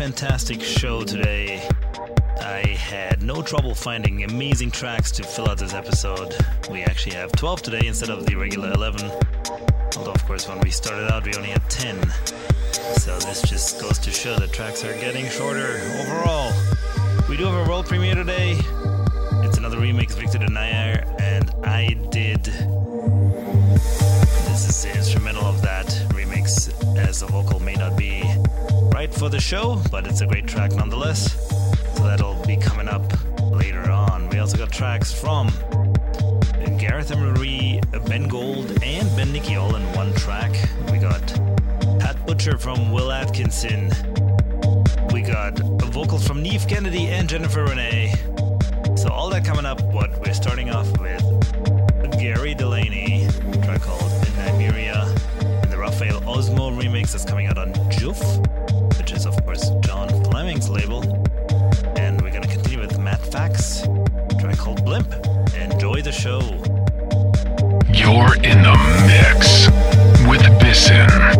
fantastic show today! I had no trouble finding amazing tracks to fill out this episode. We actually have 12 today instead of the regular 11. Although, of course, when we started out, we only had 10. So, this just goes to show that tracks are getting shorter overall. We do have a world premiere today. It's another remix, of Victor de the vocal may not be right for the show, but it's a great track nonetheless. So that'll be coming up later on. We also got tracks from Gareth Emery, Ben Gold, and Ben Nicky all in one track. We got Pat Butcher from Will Atkinson. We got vocals from Neev Kennedy and Jennifer Rene. So all that coming up, what we're starting off with Remix that's coming out on Joof, which is of course John Fleming's label. And we're gonna continue with Matt Fax, track called Blimp. Enjoy the show. You're in the mix with Bisson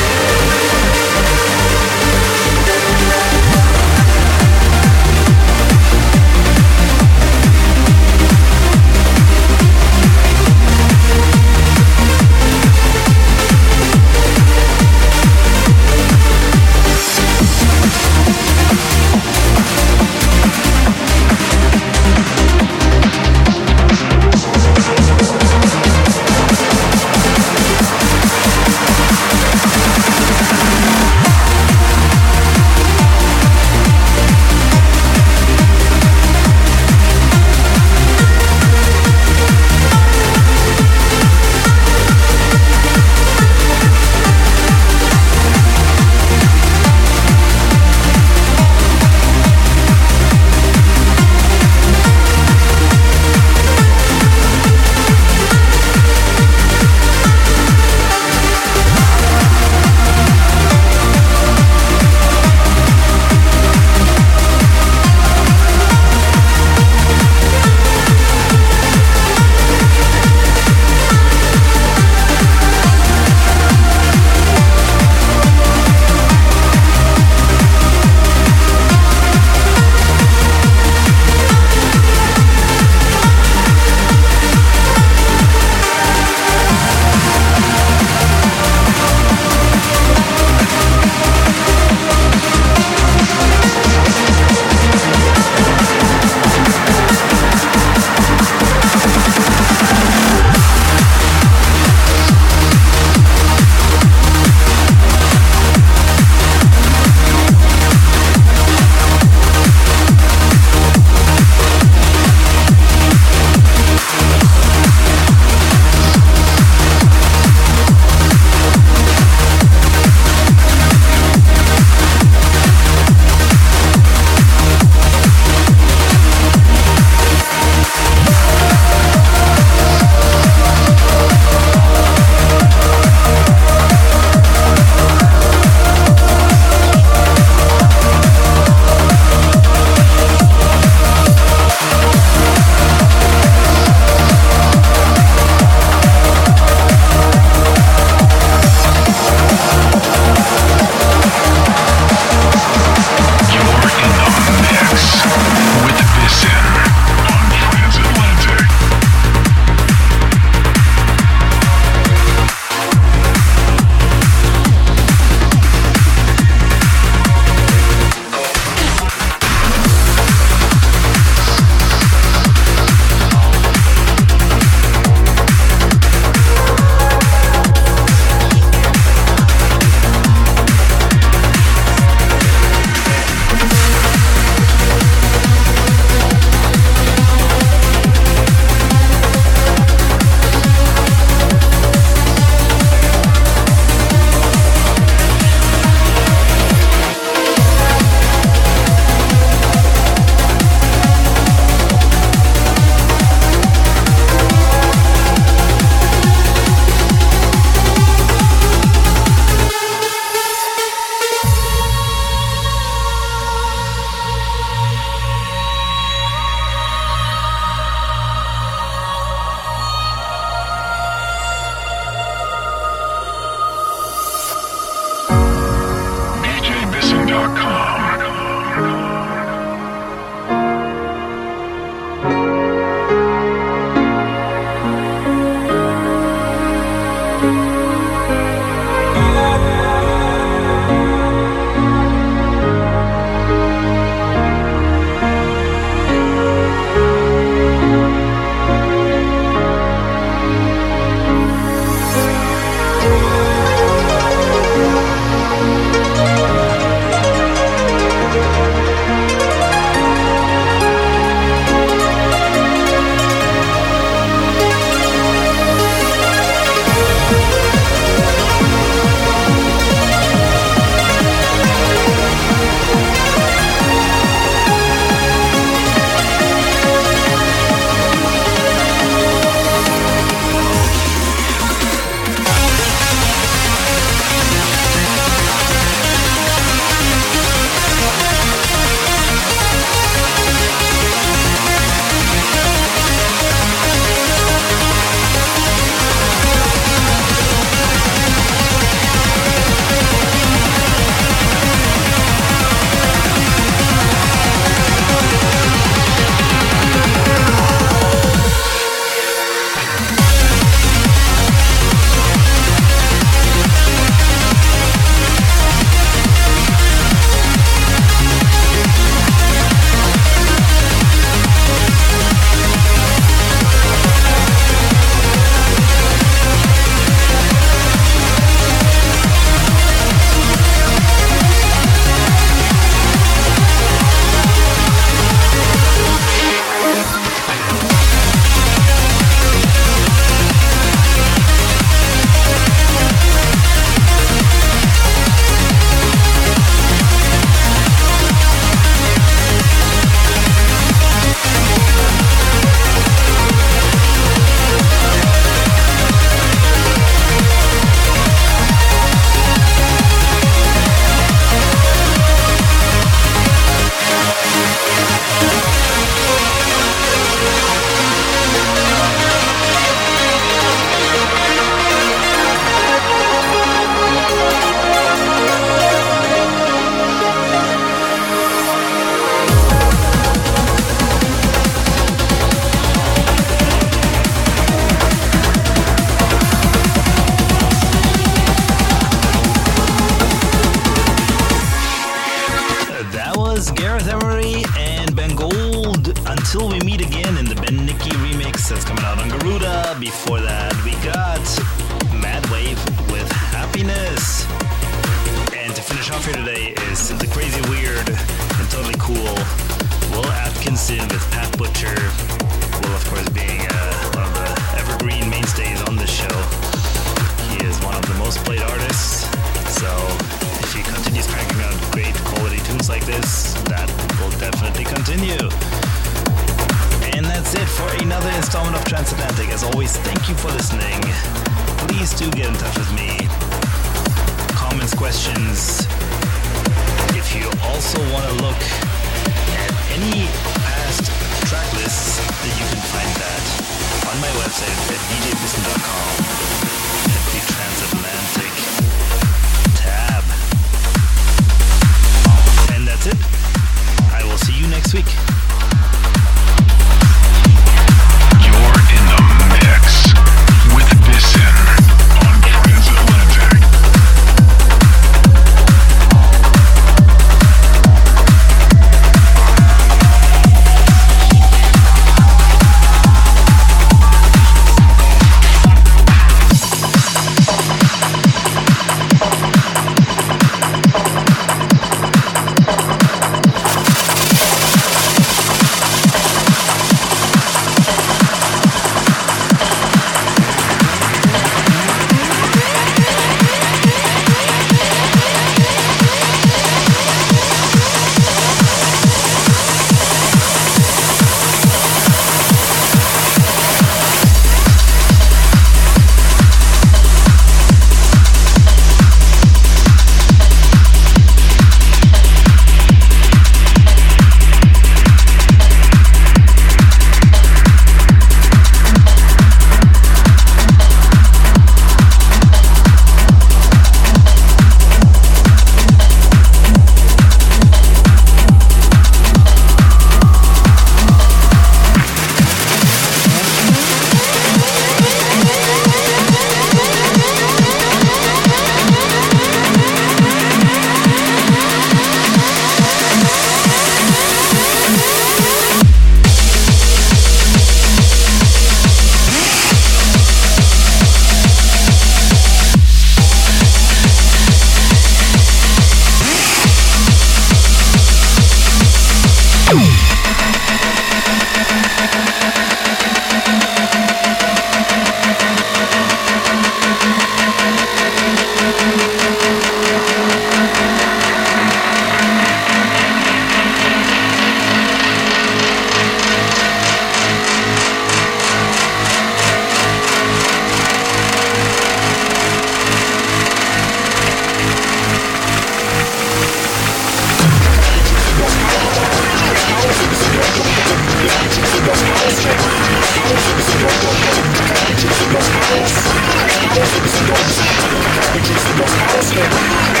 house, it's the most house, which is the most house,